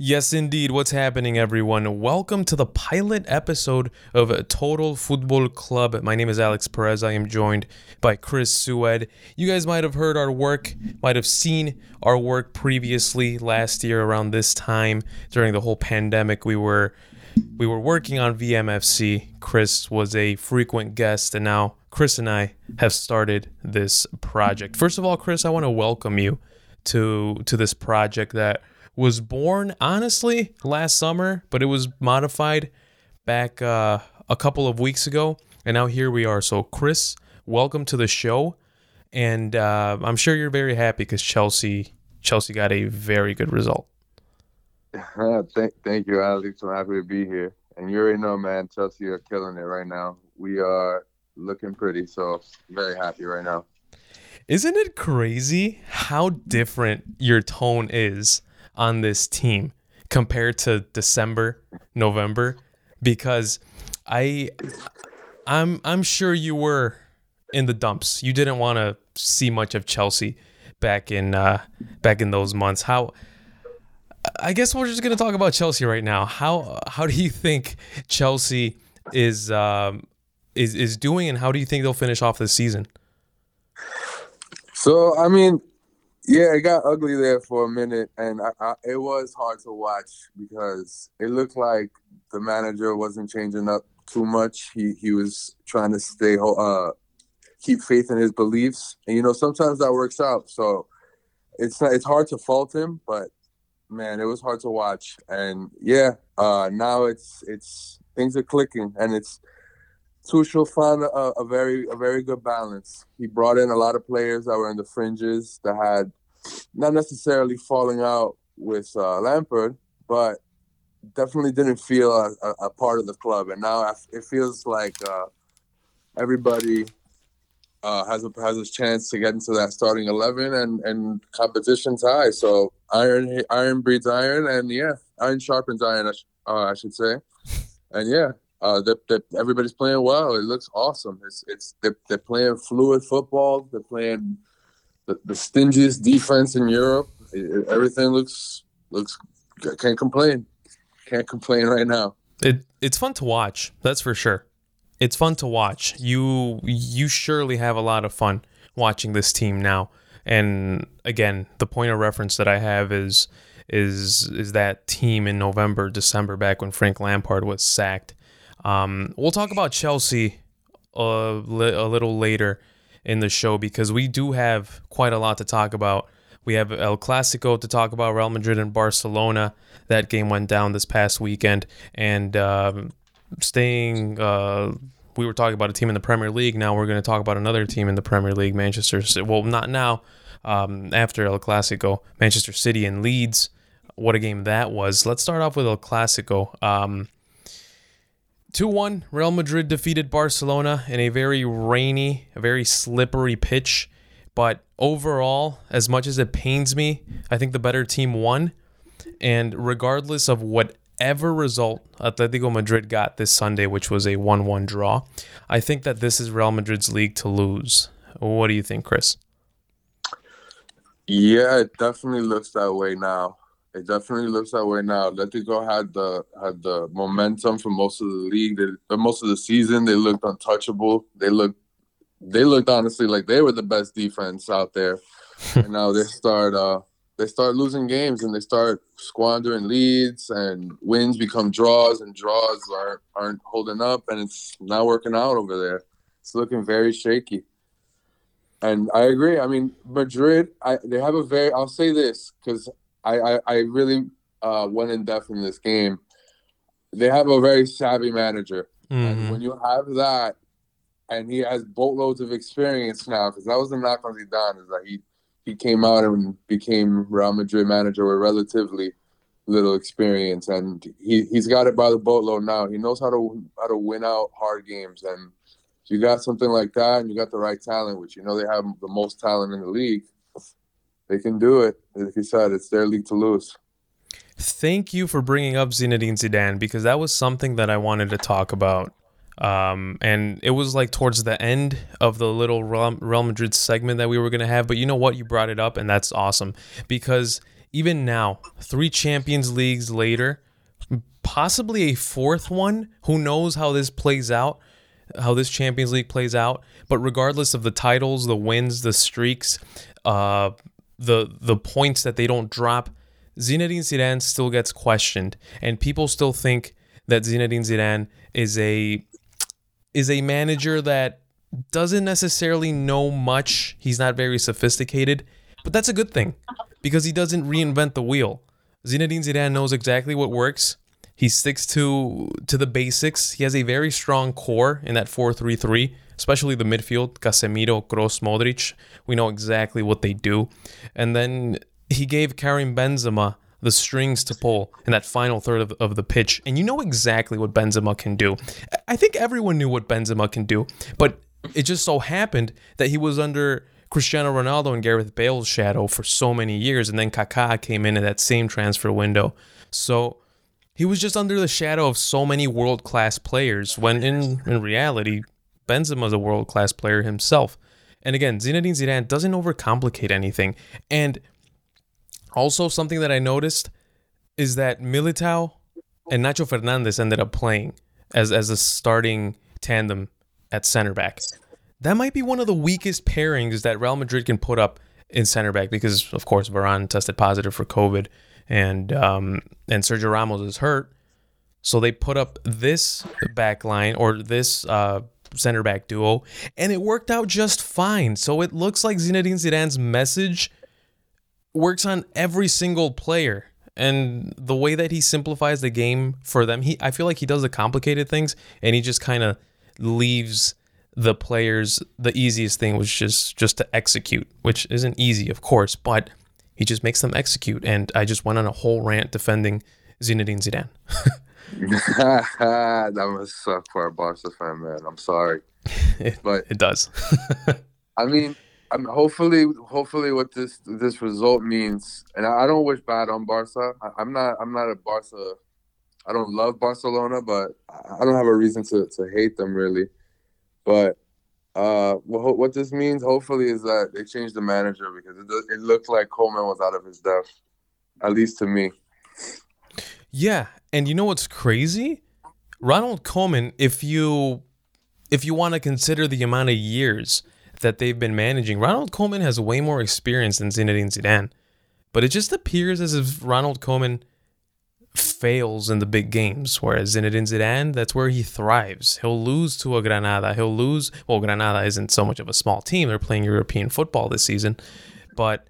Yes, indeed. What's happening, everyone? Welcome to the pilot episode of Total Football Club. My name is Alex Perez. I am joined by Chris Sued. You guys might have heard our work, might have seen our work previously last year around this time during the whole pandemic. We were we were working on VMFC. Chris was a frequent guest, and now Chris and I have started this project. First of all, Chris, I want to welcome you to to this project that was born honestly last summer, but it was modified back uh, a couple of weeks ago, and now here we are. So, Chris, welcome to the show, and uh, I'm sure you're very happy because Chelsea Chelsea got a very good result. thank, thank you, Alex. I'm happy to be here. And you already know, man, Chelsea are killing it right now. We are looking pretty, so very happy right now. Isn't it crazy how different your tone is on this team compared to December, November, because I I'm I'm sure you were in the dumps. You didn't want to see much of Chelsea back in uh, back in those months. How I guess we're just gonna talk about Chelsea right now. How how do you think Chelsea is um, is is doing, and how do you think they'll finish off this season? So I mean, yeah, it got ugly there for a minute, and I, I, it was hard to watch because it looked like the manager wasn't changing up too much. He he was trying to stay uh keep faith in his beliefs, and you know sometimes that works out. So it's not, it's hard to fault him, but man, it was hard to watch. And yeah, uh, now it's it's things are clicking, and it's Tuchel found a, a, very a very good balance. He brought in a lot of players that were in the fringes that had not necessarily falling out with uh, Lampard, but definitely didn't feel a, a, part of the club. And now it feels like uh, everybody uh, has a has a chance to get into that starting eleven, and and competition's high. So iron iron breeds iron, and yeah, iron sharpens iron. I, uh, I should say, and yeah. Uh, that, that everybody's playing well. It looks awesome. It's it's they're, they're playing fluid football. They're playing the, the stingiest defense in Europe. It, everything looks looks can't complain. Can't complain right now. It it's fun to watch. That's for sure. It's fun to watch. You you surely have a lot of fun watching this team now. And again, the point of reference that I have is is is that team in November, December, back when Frank Lampard was sacked. Um, we'll talk about Chelsea a, li- a little later in the show because we do have quite a lot to talk about. We have El Clasico to talk about, Real Madrid and Barcelona. That game went down this past weekend. And um, staying, uh, we were talking about a team in the Premier League. Now we're going to talk about another team in the Premier League, Manchester City. Well, not now, um, after El Clasico, Manchester City and Leeds. What a game that was. Let's start off with El Clasico. Um, 2 1, Real Madrid defeated Barcelona in a very rainy, a very slippery pitch. But overall, as much as it pains me, I think the better team won. And regardless of whatever result Atletico Madrid got this Sunday, which was a 1 1 draw, I think that this is Real Madrid's league to lose. What do you think, Chris? Yeah, it definitely looks that way now. It definitely looks that way now. Atletico had the had the momentum for most of the league. They, most of the season, they looked untouchable. They looked they looked honestly like they were the best defense out there. and now they start uh they start losing games and they start squandering leads and wins become draws and draws aren't aren't holding up and it's not working out over there. It's looking very shaky. And I agree. I mean, Madrid, I, they have a very. I'll say this because I, I, I really uh, went in depth in this game. They have a very savvy manager. Mm-hmm. When you have that, and he has boatloads of experience now, because that was the knock on Zidane, is that he, he came out and became Real Madrid manager with relatively little experience, and he, he's got it by the boatload now. He knows how to how to win out hard games, and you got something like that, and you got the right talent, which you know they have the most talent in the league they can do it. Like you said, it's their league to lose. Thank you for bringing up Zinedine Zidane because that was something that I wanted to talk about. Um, and it was like towards the end of the little Real Madrid segment that we were going to have. But you know what? You brought it up, and that's awesome because even now, three Champions Leagues later, possibly a fourth one. Who knows how this plays out, how this Champions League plays out. But regardless of the titles, the wins, the streaks, uh, the the points that they don't drop, Zinedine Zidane still gets questioned, and people still think that Zinedine Zidane is a is a manager that doesn't necessarily know much. He's not very sophisticated, but that's a good thing because he doesn't reinvent the wheel. Zinedine Zidane knows exactly what works. He sticks to to the basics. He has a very strong core in that 4-3-3, especially the midfield, Casemiro, Kroos, Modric. We know exactly what they do. And then he gave Karim Benzema the strings to pull in that final third of, of the pitch. And you know exactly what Benzema can do. I think everyone knew what Benzema can do, but it just so happened that he was under Cristiano Ronaldo and Gareth Bale's shadow for so many years, and then Kaká came in in that same transfer window. So he was just under the shadow of so many world class players. When in in reality, Benzema's a world class player himself. And again, Zinedine Zidane doesn't overcomplicate anything. And also something that I noticed is that Militao and Nacho Fernandez ended up playing as as a starting tandem at center back that might be one of the weakest pairings that Real Madrid can put up in center back because, of course, Varane tested positive for COVID and um, and Sergio Ramos is hurt. So they put up this back line or this uh, center back duo, and it worked out just fine. So it looks like Zinedine Zidane's message works on every single player. And the way that he simplifies the game for them, he I feel like he does the complicated things and he just kind of leaves the players the easiest thing was just just to execute which isn't easy of course but he just makes them execute and i just went on a whole rant defending zinedine zidane that must suck for a barca fan man i'm sorry it, but it does i mean I mean, hopefully, hopefully, what this this result means, and I, I don't wish bad on Barca. I, am not, I'm not a Barca. I don't love Barcelona, but I don't have a reason to to hate them really. But uh, what this means, hopefully, is that they changed the manager because it, it looked like Koeman was out of his depth, at least to me. Yeah, and you know what's crazy? Ronald Koeman, if you if you want to consider the amount of years that they've been managing, Ronald Koeman has way more experience than Zinedine Zidane. But it just appears as if Ronald Koeman fails in the big games, whereas Zinedine Zidane, that's where he thrives. He'll lose to a Granada. He'll lose. Well, Granada isn't so much of a small team. They're playing European football this season, but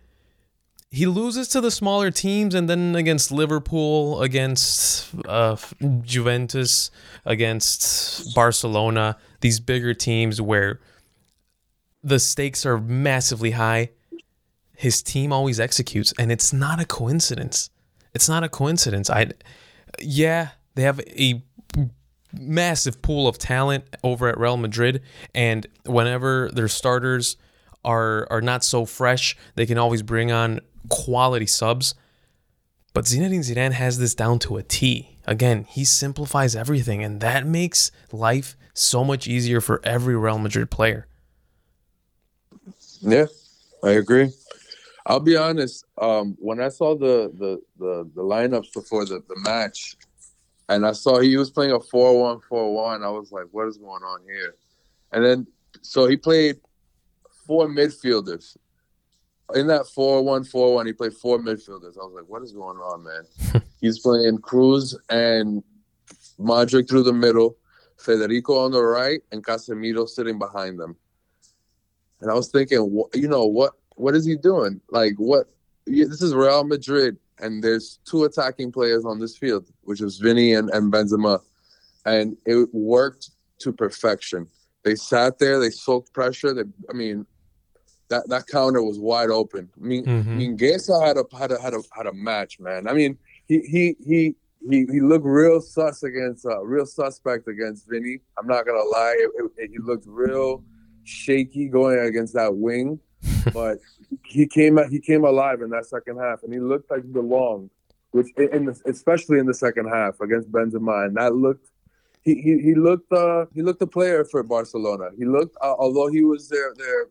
he loses to the smaller teams, and then against Liverpool, against uh, Juventus, against Barcelona, these bigger teams where the stakes are massively high. His team always executes, and it's not a coincidence it's not a coincidence. I, yeah, they have a massive pool of talent over at Real Madrid, and whenever their starters are are not so fresh, they can always bring on quality subs. But Zinedine Zidane has this down to a T. Again, he simplifies everything, and that makes life so much easier for every Real Madrid player. Yeah, I agree. I'll be honest. Um, when I saw the the the, the lineups before the, the match, and I saw he was playing a four one four one, I was like, "What is going on here?" And then so he played four midfielders. In that four one four one, he played four midfielders. I was like, "What is going on, man?" He's playing Kroos and Modric through the middle, Federico on the right, and Casemiro sitting behind them. And I was thinking, you know what? what is he doing? Like what? This is Real Madrid, and there's two attacking players on this field, which is Vinny and, and Benzema, and it worked to perfection. They sat there, they soaked pressure. They, I mean, that that counter was wide open. I mean, mm-hmm. I mean, Gesa had a had a had a had a match, man. I mean, he he he he he looked real sus against uh, real suspect against Vinny. I'm not gonna lie, it, it, he looked real shaky going against that wing but he came he came alive in that second half, and he looked like he belonged. Which, in the, especially in the second half against Benzema, and that looked he he, he looked uh he looked a player for Barcelona. He looked uh, although he was their their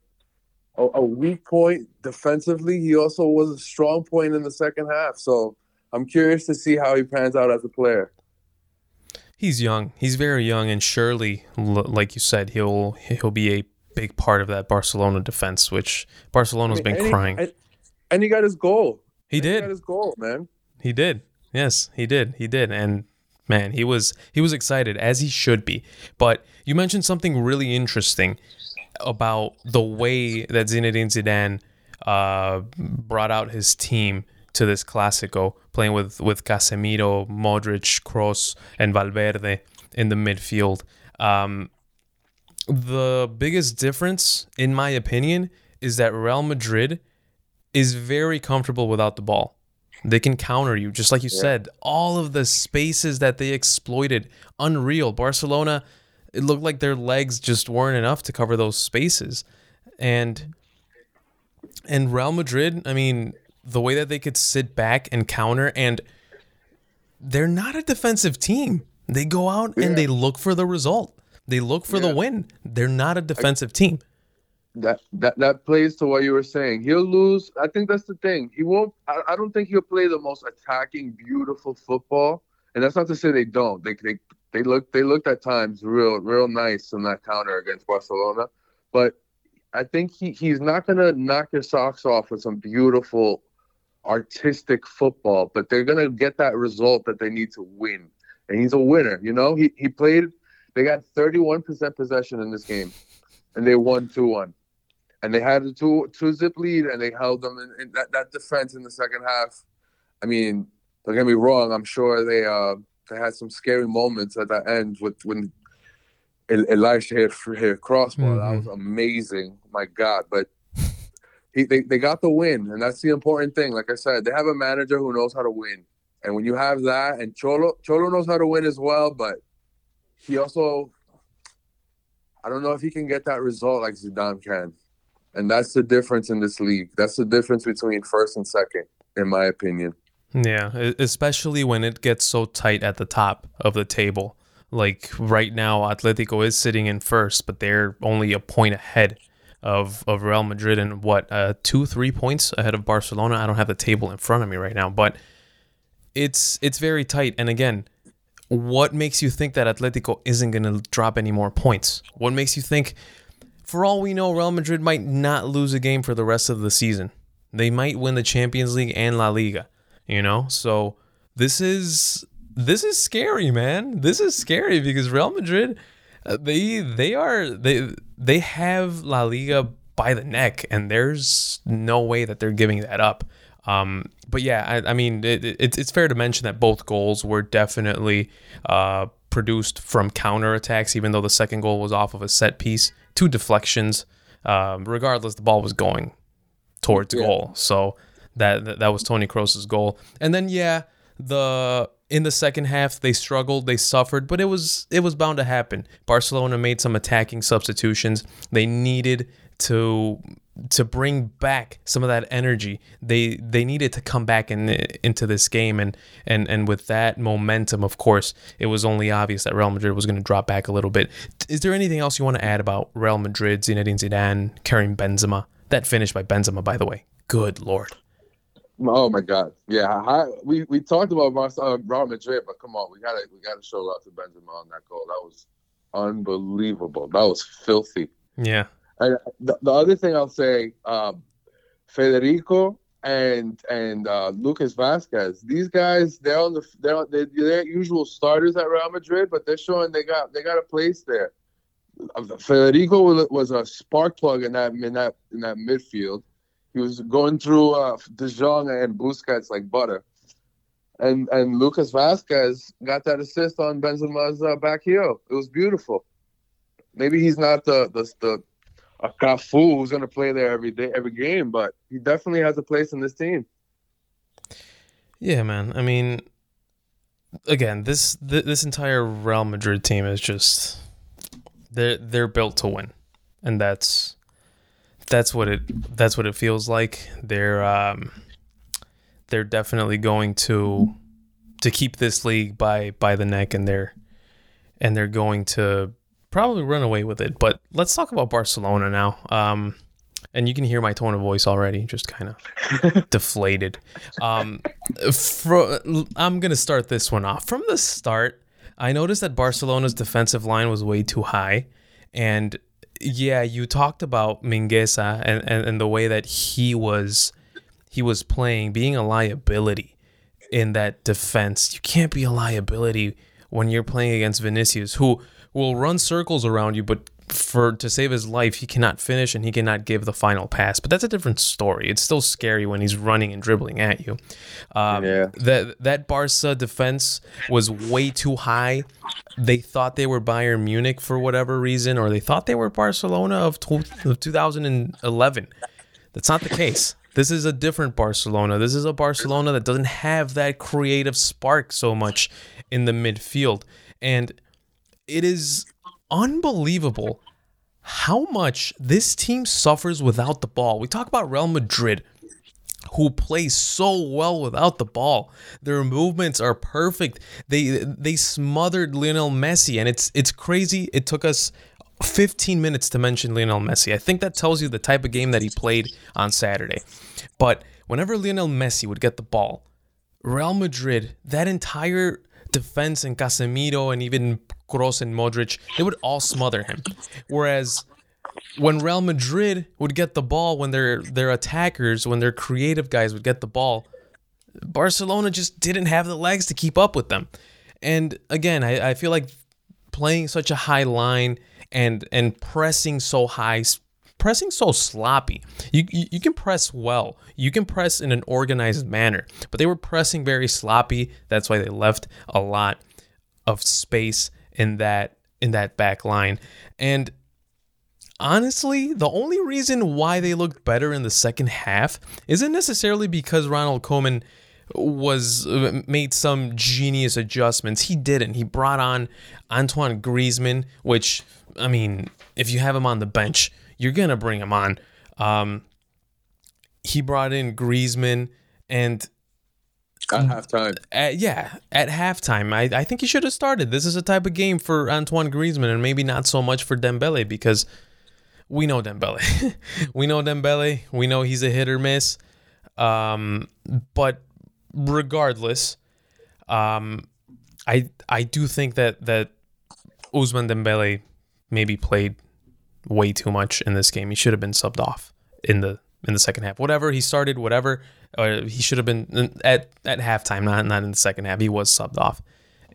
a, a weak point defensively. He also was a strong point in the second half. So I'm curious to see how he pans out as a player. He's young. He's very young, and surely, like you said, he'll he'll be a big part of that Barcelona defense, which Barcelona's I mean, been and crying. He, and he got his goal. He did. He got his goal, man. He did. Yes, he did. He did. And man, he was he was excited as he should be. But you mentioned something really interesting about the way that Zinedine Zidane uh, brought out his team to this Clásico, playing with with Casemiro, Modric, Kroos, and Valverde in the midfield. Um, the biggest difference, in my opinion, is that Real Madrid is very comfortable without the ball. They can counter you, just like you yeah. said. All of the spaces that they exploited, unreal. Barcelona, it looked like their legs just weren't enough to cover those spaces, and and Real Madrid. I mean, the way that they could sit back and counter, and they're not a defensive team. They go out yeah. and they look for the result. They look for yeah. the win. They're not a defensive I, team that that that plays to what you were saying. He'll lose. I think that's the thing. He won't. I, I don't think he'll play the most attacking, beautiful football. And that's not to say they don't. They they they look they looked at times real real nice in that counter against Barcelona, but I think he he's not gonna knock your socks off with some beautiful artistic football, but they're gonna get that result that they need to win. And he's a winner. You know, he he played. They got 31% possession in this game, and they won 2 1 and they had a two two zip lead and they held them in, in that, that defense in the second half. I mean, don't get me wrong. I'm sure they uh they had some scary moments at the end with when Ilaix hit hit crossbar. Mm-hmm. That was amazing. My God, but. He, they, they got the win, and that's the important thing. Like I said, they have a manager who knows how to win. And when you have that, and Cholo Cholo knows how to win as well, but he also I don't know if he can get that result like Zidane can. And that's the difference in this league. That's the difference between first and second, in my opinion. Yeah, especially when it gets so tight at the top of the table. Like right now, Atletico is sitting in first, but they're only a point ahead of, of Real Madrid and what, uh, two, three points ahead of Barcelona. I don't have the table in front of me right now, but it's it's very tight. And again, what makes you think that Atletico isn't going to drop any more points? What makes you think for all we know, Real Madrid might not lose a game for the rest of the season. They might win the Champions League and La Liga, you know? So this is this is scary, man. This is scary because Real Madrid uh, they they are they they have La Liga by the neck and there's no way that they're giving that up. Um, but yeah, I, I mean, it, it, it's fair to mention that both goals were definitely uh, produced from counter attacks, even though the second goal was off of a set piece two deflections. Um, regardless, the ball was going towards yeah. goal. So that, that was Tony Kroos's goal. And then yeah, the in the second half they struggled, they suffered, but it was it was bound to happen. Barcelona made some attacking substitutions. They needed to to bring back some of that energy. They they needed to come back in into this game and and and with that momentum, of course, it was only obvious that Real Madrid was going to drop back a little bit. Is there anything else you want to add about Real Madrid, Zinedine Zidane, Karim Benzema? That finish by Benzema, by the way. Good lord. Oh my God! Yeah, I, we we talked about uh, Real Madrid, but come on, we gotta we gotta show love to Benzema on that goal. That was unbelievable. That was filthy. Yeah, and the, the other thing I'll say, um, Federico and and uh, Lucas Vázquez. these guys they're on the they're on, they're, they're usual starters at Real Madrid, but they're showing they got they got a place there. Uh, Federico was a spark plug in that in that in that midfield. He was going through uh, De Jong and Busquets like butter, and and Lucas Vázquez got that assist on Benzema's uh, back heel. It was beautiful. Maybe he's not the the, the a Cafu who's going to play there every day, every game, but he definitely has a place in this team. Yeah, man. I mean, again, this th- this entire Real Madrid team is just they're they're built to win, and that's that's what it that's what it feels like. They're um they're definitely going to to keep this league by by the neck, and they're and they're going to probably run away with it. But let's talk about Barcelona now. Um, and you can hear my tone of voice already, just kind of deflated. Um, fro- I'm gonna start this one off from the start. I noticed that Barcelona's defensive line was way too high, and yeah, you talked about Mingueza and, and, and the way that he was he was playing, being a liability in that defense. You can't be a liability when you're playing against Vinicius, who will run circles around you, but for to save his life, he cannot finish and he cannot give the final pass. But that's a different story. It's still scary when he's running and dribbling at you. Um, yeah. That that Barca defense was way too high. They thought they were Bayern Munich for whatever reason, or they thought they were Barcelona of, of 2011. That's not the case. This is a different Barcelona. This is a Barcelona that doesn't have that creative spark so much in the midfield. And it is unbelievable how much this team suffers without the ball. We talk about Real Madrid who play so well without the ball. Their movements are perfect. They they smothered Lionel Messi and it's it's crazy. It took us 15 minutes to mention Lionel Messi. I think that tells you the type of game that he played on Saturday. But whenever Lionel Messi would get the ball, Real Madrid, that entire defense and Casemiro and even Kroos and Modric, they would all smother him. Whereas when Real Madrid would get the ball, when their their attackers, when their creative guys would get the ball, Barcelona just didn't have the legs to keep up with them. And again, I, I feel like playing such a high line and and pressing so high, pressing so sloppy. You, you, you can press well. You can press in an organized manner, but they were pressing very sloppy. That's why they left a lot of space in that in that back line. And honestly, the only reason why they looked better in the second half isn't necessarily because Ronald Koeman was uh, made some genius adjustments. He didn't. He brought on Antoine Griezmann, which I mean, if you have him on the bench, you're gonna bring him on. Um, he brought in Griezmann and at halftime. At, yeah, at halftime, I, I think he should have started. This is a type of game for Antoine Griezmann and maybe not so much for Dembele because we know Dembele. we know Dembele. We know he's a hit or miss. Um, but regardless, um, I I do think that that Ousmane Dembele maybe played way too much in this game. He should have been subbed off in the in the second half. Whatever he started, whatever uh, he should have been at at halftime, not not in the second half. He was subbed off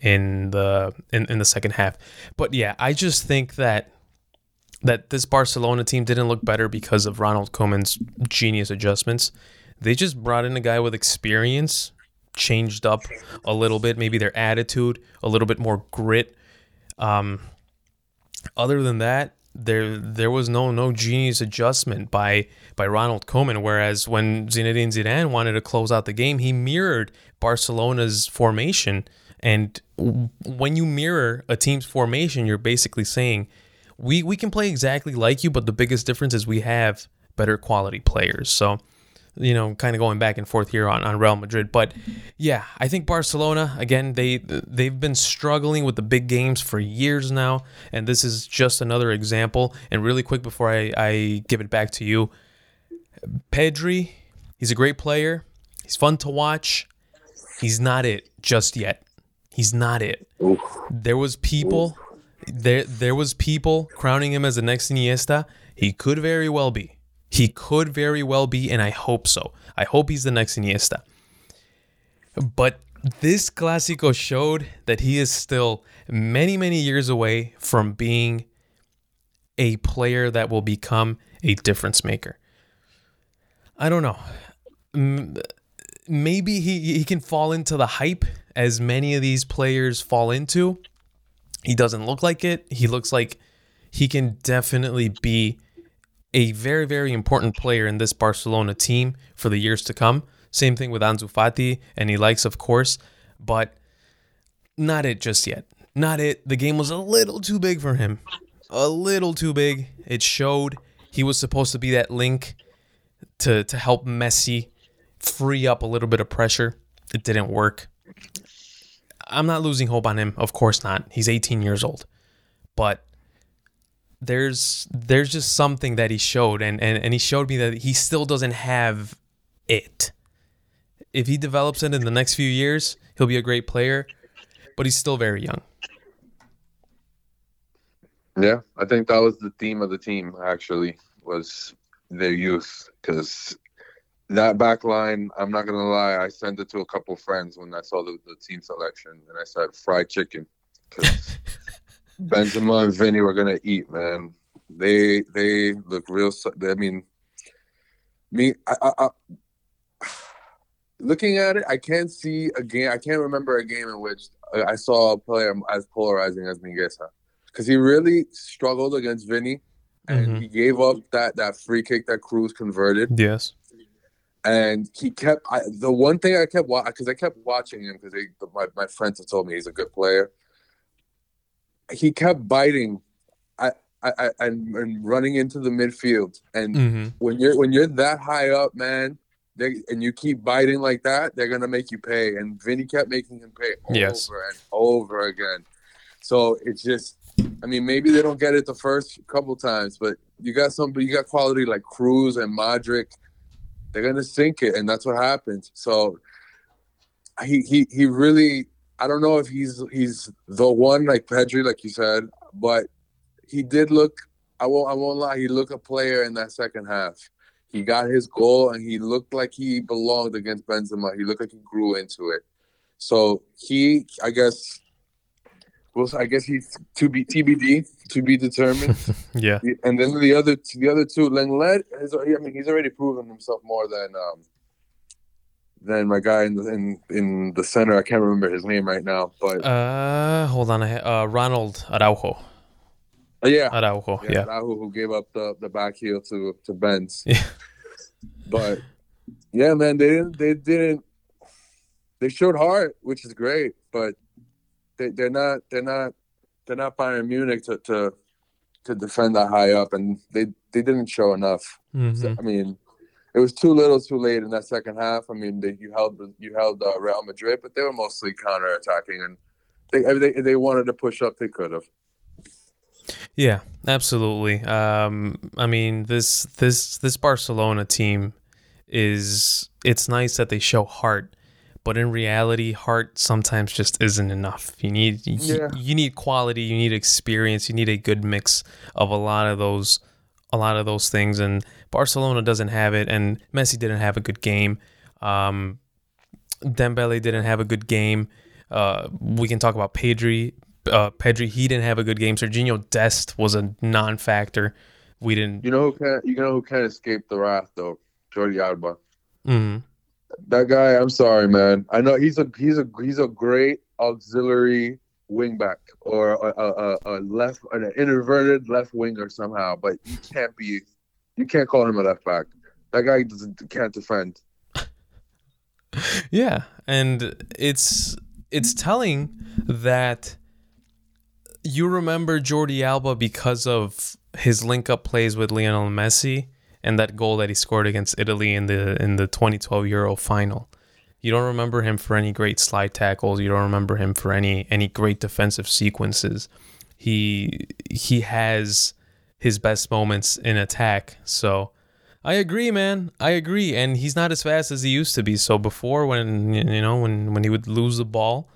in the in, in the second half. But yeah, I just think that that this Barcelona team didn't look better because of Ronald Koeman's genius adjustments. They just brought in a guy with experience, changed up a little bit, maybe their attitude, a little bit more grit. Um, other than that, there there was no no genius adjustment by by Ronald Koeman. Whereas when Zinedine Zidane wanted to close out the game, he mirrored Barcelona's formation. And when you mirror a team's formation, you're basically saying we we can play exactly like you, but the biggest difference is we have better quality players. So you know, kind of going back and forth here on, on Real Madrid. But yeah, I think Barcelona again they they've been struggling with the big games for years now, and this is just another example. And really quick before I, I give it back to you, Pedri, he's a great player. He's fun to watch. He's not it just yet. He's not it. Oof. There was people there there was people crowning him as the next Iniesta. He could very well be. He could very well be, and I hope so. I hope he's the next Iniesta. But this Clásico showed that he is still many, many years away from being a player that will become a difference maker. I don't know. Maybe he, he can fall into the hype as many of these players fall into. He doesn't look like it. He looks like he can definitely be a very, very important player in this Barcelona team for the years to come. Same thing with Ansu Fati, and he likes, of course, but not it just yet. Not it. The game was a little too big for him. A little too big. It showed he was supposed to be that link to to help Messi free up a little bit of pressure. It didn't work. I'm not losing hope on him. Of course not. He's 18 years old. But there's there's just something that he showed and, and and he showed me that he still doesn't have it. If he develops it in the next few years, he'll be a great player, but he's still very young. Yeah, I think that was the theme of the team actually was their youth because that back line, I'm not gonna lie, I sent it to a couple friends when I saw the, the team selection, and I said fried chicken Benzema and Vinny were gonna eat, man. They they look real. I mean, me, I, I, I, looking at it, I can't see a game. I can't remember a game in which I saw a player as polarizing as Mingueza because he really struggled against Vinny, and mm-hmm. he gave up that that free kick that Kroos converted. Yes. And he kept I, the one thing I kept watching because I kept watching him because my my friends have told me he's a good player. He kept biting, I, I, and, and running into the midfield. And mm-hmm. when you're when you're that high up, man, they, and you keep biting like that, they're gonna make you pay. And Vinny kept making him pay over yes. and over again. So it's just I mean, maybe they don't get it the first couple times, but you got somebody, you got quality like Kroos and Modric. They're gonna sink it, and that's what happens. So he he he really. I don't know if he's he's the one like Pedri, like you said, but he did look. I won't I won't lie. He looked a player in that second half. He got his goal, and he looked like he belonged against Benzema. He looked like he grew into it. So he, I guess, well, I guess he's to be TBD, to be determined. yeah. And then the other, the other two, Lenglet has. I mean, he's already proven himself more than um, than my guy in the in, in the center. I can't remember his name right now, but uh, hold on, uh, Ronald Araujo. Uh, yeah, Araujo. Yeah, yeah. Araujo who gave up the the back heel to to Benz. Yeah. But yeah, man, they didn't. They didn't. They showed heart, which is great, but they, they're not they're not they're not Bayern Munich to, to to defend that high up, and they they didn't show enough. Mm-hmm. So, I mean, it was too little, too late in that second half. I mean, they, you held you held uh, Real Madrid, but they were mostly counter attacking, and they, they they wanted to push up, they could have. Yeah, absolutely. Um, I mean, this this this Barcelona team is it's nice that they show heart but in reality heart sometimes just isn't enough you need yeah. you, you need quality you need experience you need a good mix of a lot of those a lot of those things and Barcelona doesn't have it and Messi didn't have a good game. Um, Dembele didn't have a good game. Uh, we can talk about Pedri. Uh, Pedri he didn't have a good game. Serginho Dest was a non-factor. We didn't you know who can you know who can escape the wrath though? Jordi Alba. Mm-hmm. That guy, I'm sorry, man. I know he's a he's a he's a great auxiliary wingback or a, a, a, left an inverted left winger somehow, but you can't be you can't call him a left back. That guy doesn't can't defend. yeah, and it's it's telling that you remember Jordi Alba because of his link up plays with Lionel Messi and that goal that he scored against Italy in the in the 2012 Euro final. You don't remember him for any great slide tackles. You don't remember him for any any great defensive sequences. He he has his best moments in attack. So I agree, man. I agree, and he's not as fast as he used to be. So before, when you know when when he would lose the ball,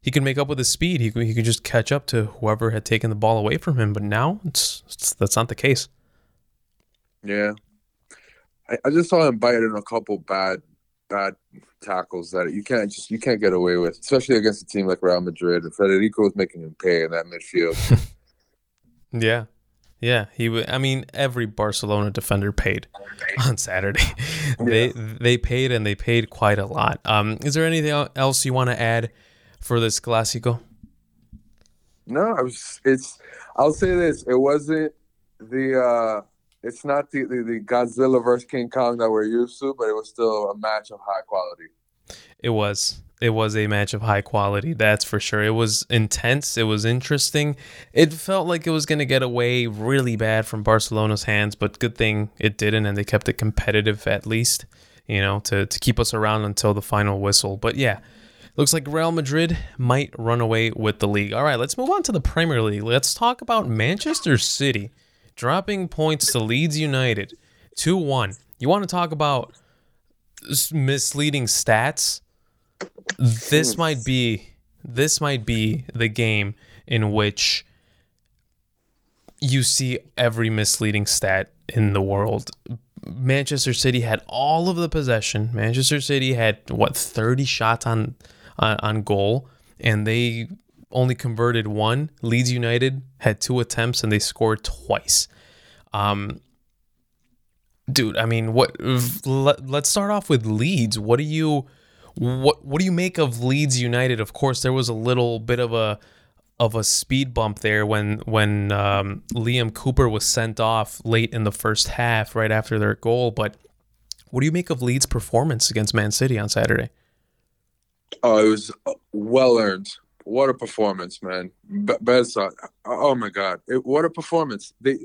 he could make up with his speed. He could, he could just catch up to whoever had taken the ball away from him. But now it's, it's that's not the case. Yeah, I, I just saw him bite in a couple bad bad tackles that you can't just you can't get away with, especially against a team like Real Madrid. And Federico was making him pay in that midfield. yeah, yeah. He would. I mean, every Barcelona defender paid on Saturday. they yeah. they paid and they paid quite a lot. Um, is there anything else you want to add for this Clásico? No, I was. It's. I'll say this. It wasn't the. uh it's not the, the, the Godzilla versus King Kong that we're used to, but it was still a match of high quality. It was. It was a match of high quality, that's for sure. It was intense. It was interesting. It felt like it was going to get away really bad from Barcelona's hands, but good thing it didn't, and they kept it competitive at least, you know, to, to keep us around until the final whistle. But yeah, Looks like Real Madrid might run away with the league. All right, let's move on to the Premier League. Let's talk about Manchester City dropping points to Leeds United 2 1. You want to talk about misleading stats? This might be this might be the game in which you see every misleading stat in the world. Manchester City had all of the possession. Manchester City had what 30 shots on on, on goal and they only converted one. Leeds United had two attempts and they scored twice. Um dude, I mean, what let, let's start off with Leeds. What do you what what do you make of Leeds United? Of course, there was a little bit of a of a speed bump there when when um, Liam Cooper was sent off late in the first half, right after their goal. But what do you make of Leeds' performance against Man City on Saturday? Oh, it was uh, well earned. What a performance, man! B- oh my God, it, what a performance! They,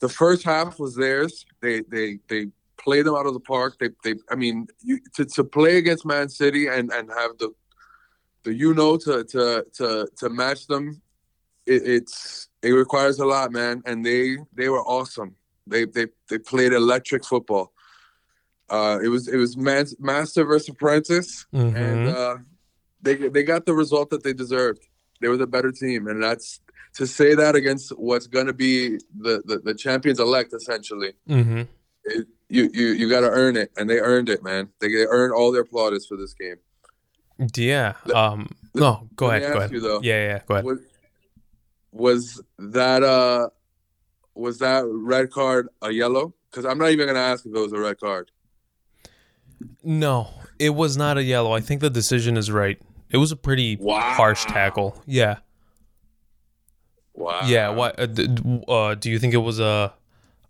the first half was theirs. They they they played them out of the park. They they I mean, you, to to play against Man City and and have the the you know to to to to match them, it, it's it requires a lot, man. And they they were awesome. They they they played electric football. Uh, it was it was man, master versus apprentice, mm-hmm. and uh, they they got the result that they deserved. They were the better team, and that's to say that against what's going to be the, the, the champions elect essentially. Mm-hmm. It, you you you got to earn it, and they earned it, man. They, they earned all their plaudits for this game. Yeah. Um. No. Go ahead. Go ahead. You, though, yeah. Yeah. Go ahead. Was, was that uh was that red card a yellow? Because I'm not even gonna ask if it was a red card. No, it was not a yellow. I think the decision is right. It was a pretty wow. harsh tackle. Yeah. Wow. Yeah. What? Uh, uh, do you think it was a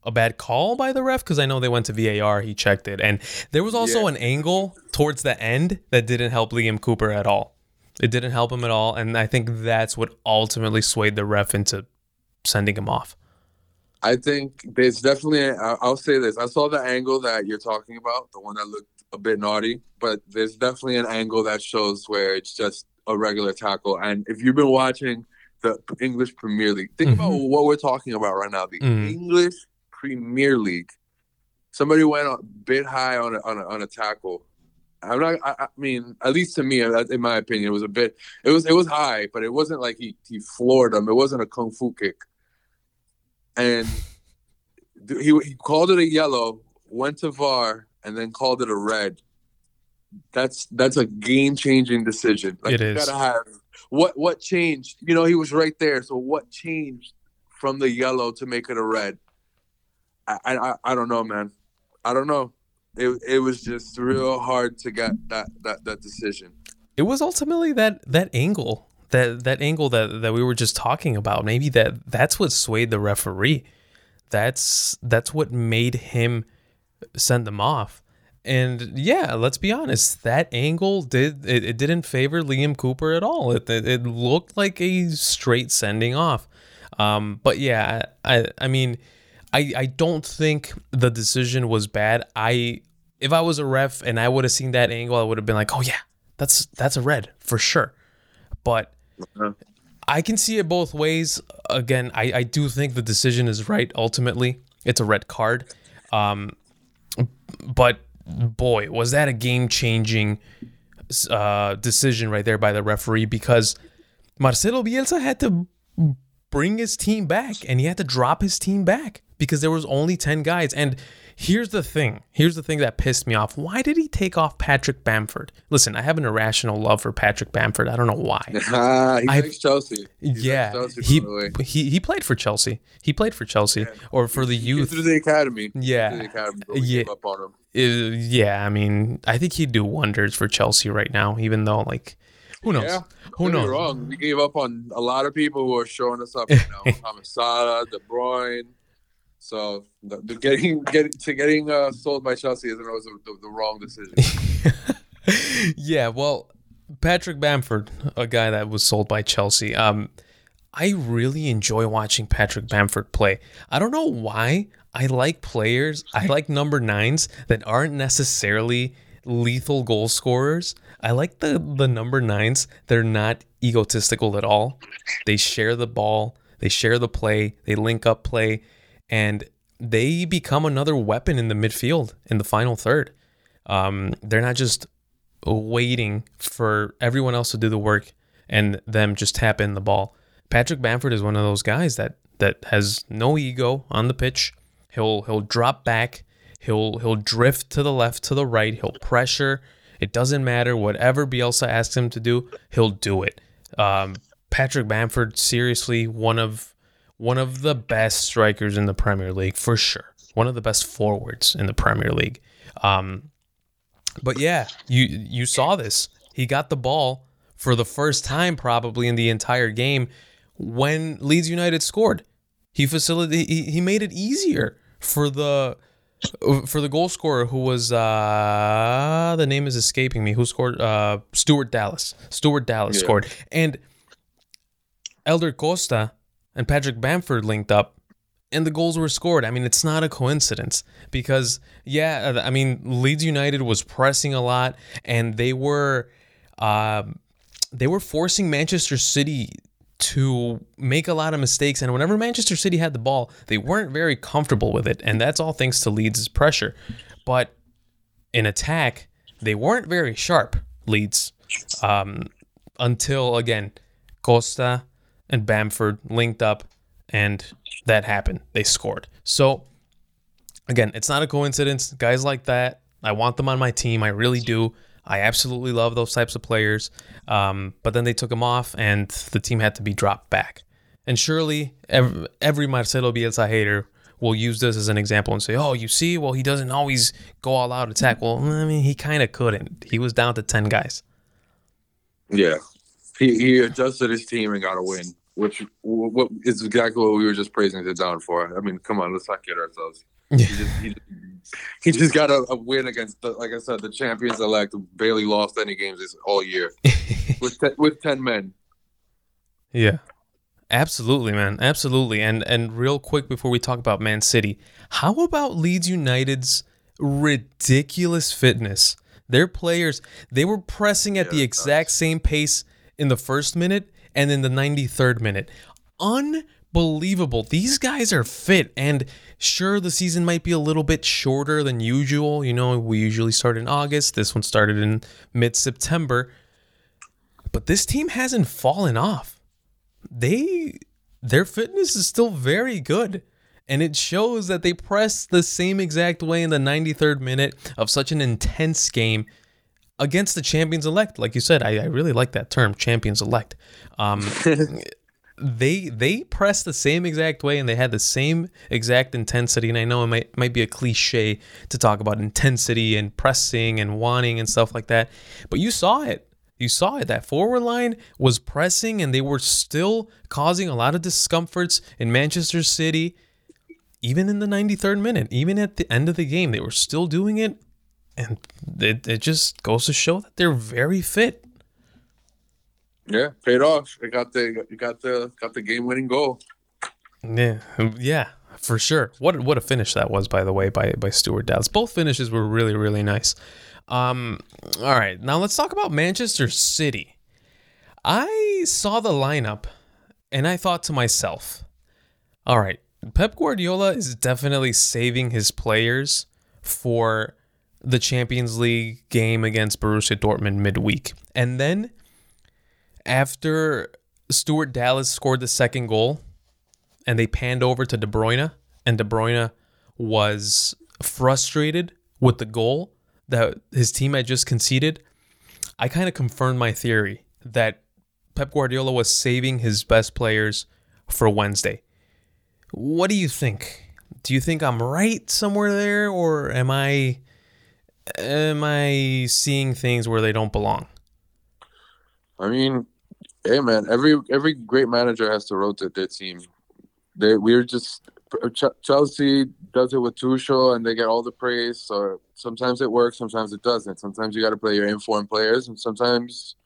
a bad call by the ref? Because I know they went to VAR. He checked it, and there was also yeah. an angle towards the end that didn't help Liam Cooper at all. It didn't help him at all, and I think that's what ultimately swayed the ref into sending him off. I think there's definitely. I'll say this: I saw the angle that you're talking about, the one that looked a bit naughty, but there's definitely an angle that shows where it's just a regular tackle. And if you've been watching the English Premier League, think mm-hmm. about what we're talking about right now. The mm-hmm. English Premier League. Somebody went a bit high on a, on a, on a tackle. I'm not. I, I, mean, at least to me, uh, in my opinion, it was a bit. It was it was high, but it wasn't like he he floored him. It wasn't a kung fu kick. And he he called it a yellow, went to VAR, and then called it a red. That's that's a game changing decision. Like, it is. Gotta have what what changed. You know, he was right there. So what changed from the yellow to make it a red? I I, I don't know, man. I don't know. It it was just real hard to get that that that decision. It was ultimately that that angle that that angle that that we were just talking about. Maybe that that's what swayed the referee. That's that's what made him send them off. And yeah, let's be honest, that angle did it, it didn't favor Liam Cooper at all. It, it, it looked like a straight sending off. Um, but yeah, I I mean I, I don't think the decision was bad. I if I was a ref and I would have seen that angle, I would have been like, oh yeah, that's that's a red for sure. But uh-huh. I can see it both ways. Again, I, I do think the decision is right. Ultimately, it's a red card. Um, but boy, was that a game changing uh, decision right there by the referee because Marcelo Bielsa had to bring his team back and he had to drop his team back because there was only 10 guys. And here's the thing. Here's the thing that pissed me off. Why did he take off patrick bamford? Listen i have an irrational love for patrick bamford. I don't know why. He likes chelsea. He's yeah. Chelsea, he, he he played for chelsea. He played for chelsea yeah. or for the youth. through the academy. Yeah. the academy, yeah. uh, yeah i mean i think he'd do wonders for chelsea right now even though like who knows? Yeah, who knows? Wrong. We gave up on a lot of people who are showing us up right now. Mohamed Salah, De Bruyne, so the, the getting getting to getting uh, sold by Chelsea isn't always the, the wrong decision. yeah, well, Patrick Bamford, a guy that was sold by Chelsea. Um, I really enjoy watching Patrick Bamford play. I don't know why. I like players. I like number nines that aren't necessarily lethal goal scorers. I like the the number nines. They're not egotistical at all. They share the ball, they share the play, they link up play, and they become another weapon in the midfield in the final third. Um, they're not just waiting for everyone else to do the work and them just tap in the ball. Patrick Bamford is one of those guys that that has no ego on the pitch. He'll he'll drop back. He'll he'll drift to the left, to the right. He'll pressure. It doesn't matter whatever Bielsa asks him to do. He'll do it. Um, Patrick Bamford, seriously, one of one of the best strikers in the Premier League for sure. One of the best forwards in the Premier League. Um, but yeah, you you saw this. He got the ball for the first time probably in the entire game when Leeds United scored. He facilitated he, he made it easier for the for the goal scorer who was uh the name is escaping me who scored uh Stuart Dallas. Stuart Dallas yeah. scored. And Helder Costa and Patrick Bamford linked up and the goals were scored. I mean, it's not a coincidence because, yeah, uh, I mean, Leeds United was pressing a lot and they were, uh, they were forcing Manchester City to make a lot of mistakes. And whenever Manchester City had the ball, they weren't very comfortable with it. And that's all thanks to Leeds' pressure. But in attack, they weren't very sharp, Leeds, um, until, again, Costa and Bamford linked up and that happened. They scored. So again, it's not a coincidence. Guys like that, I want them on my team. I really do. I absolutely love those types of players. Um, but then they took him off, and the team had to be dropped back. And surely every, every Marcelo Bielsa hater will use this as an example and say, "Oh, you see, well, he doesn't always go all out attack." Well, I mean, he kind of couldn't. He was down to ten guys. Yeah, he he adjusted his team and got a win which what is exactly what we were just praising the down for. I mean, come on, let's not kid ourselves. He just, he, he just got a, a, win against, the, like I said, the champions elect. Barely lost any games this all year with te- with ten men. Yeah, absolutely, man, absolutely. And and real quick before we talk about Man City, how about Leeds United's ridiculous fitness? Their players, they were pressing at yeah, the exact same pace in the first minute and in the 93rd minute. Unbelievable. These guys are fit and sure the season might be a little bit shorter than usual. You know, we usually start in August. This one started in mid-September. But this team hasn't fallen off. They their fitness is still very good. And it shows that they press the same exact way in the 93rd minute of such an intense game against the champions elect. Like you said, I, I really like that term, champions elect. Um, they they pressed the same exact way and they had the same exact intensity. And I know it might might be a cliche to talk about intensity and pressing and wanting and stuff like that, but you saw it. You saw it. That forward line was pressing and they were still causing a lot of discomforts in Manchester City. Even in the 93rd minute, even at the end of the game, they were still doing it and it, it just goes to show that they're very fit. Yeah, paid off. It got the it got the got the game winning goal. Yeah, yeah, for sure. What what a finish that was, by the way, by by Stuart Dallas. Both finishes were really really nice. Um, all right, now let's talk about Manchester City. I saw the lineup, and I thought to myself, all right, Pep Guardiola is definitely saving his players for the Champions League game against Borussia Dortmund midweek. And then after Stuart Dallas scored the second goal and they panned over to De Bruyne and De Bruyne was frustrated with the goal that his team had just conceded, I kind of confirmed my theory that Pep Guardiola was saving his best players for Wednesday. What do you think? Do you think I'm right somewhere there or am I am I seeing things where they don't belong? I mean, hey man, every every great manager has to rotate their team. They we're just Chelsea does it with Tuchel and they get all the praise. So sometimes it works, sometimes it doesn't. Sometimes you got to play your informed players, and sometimes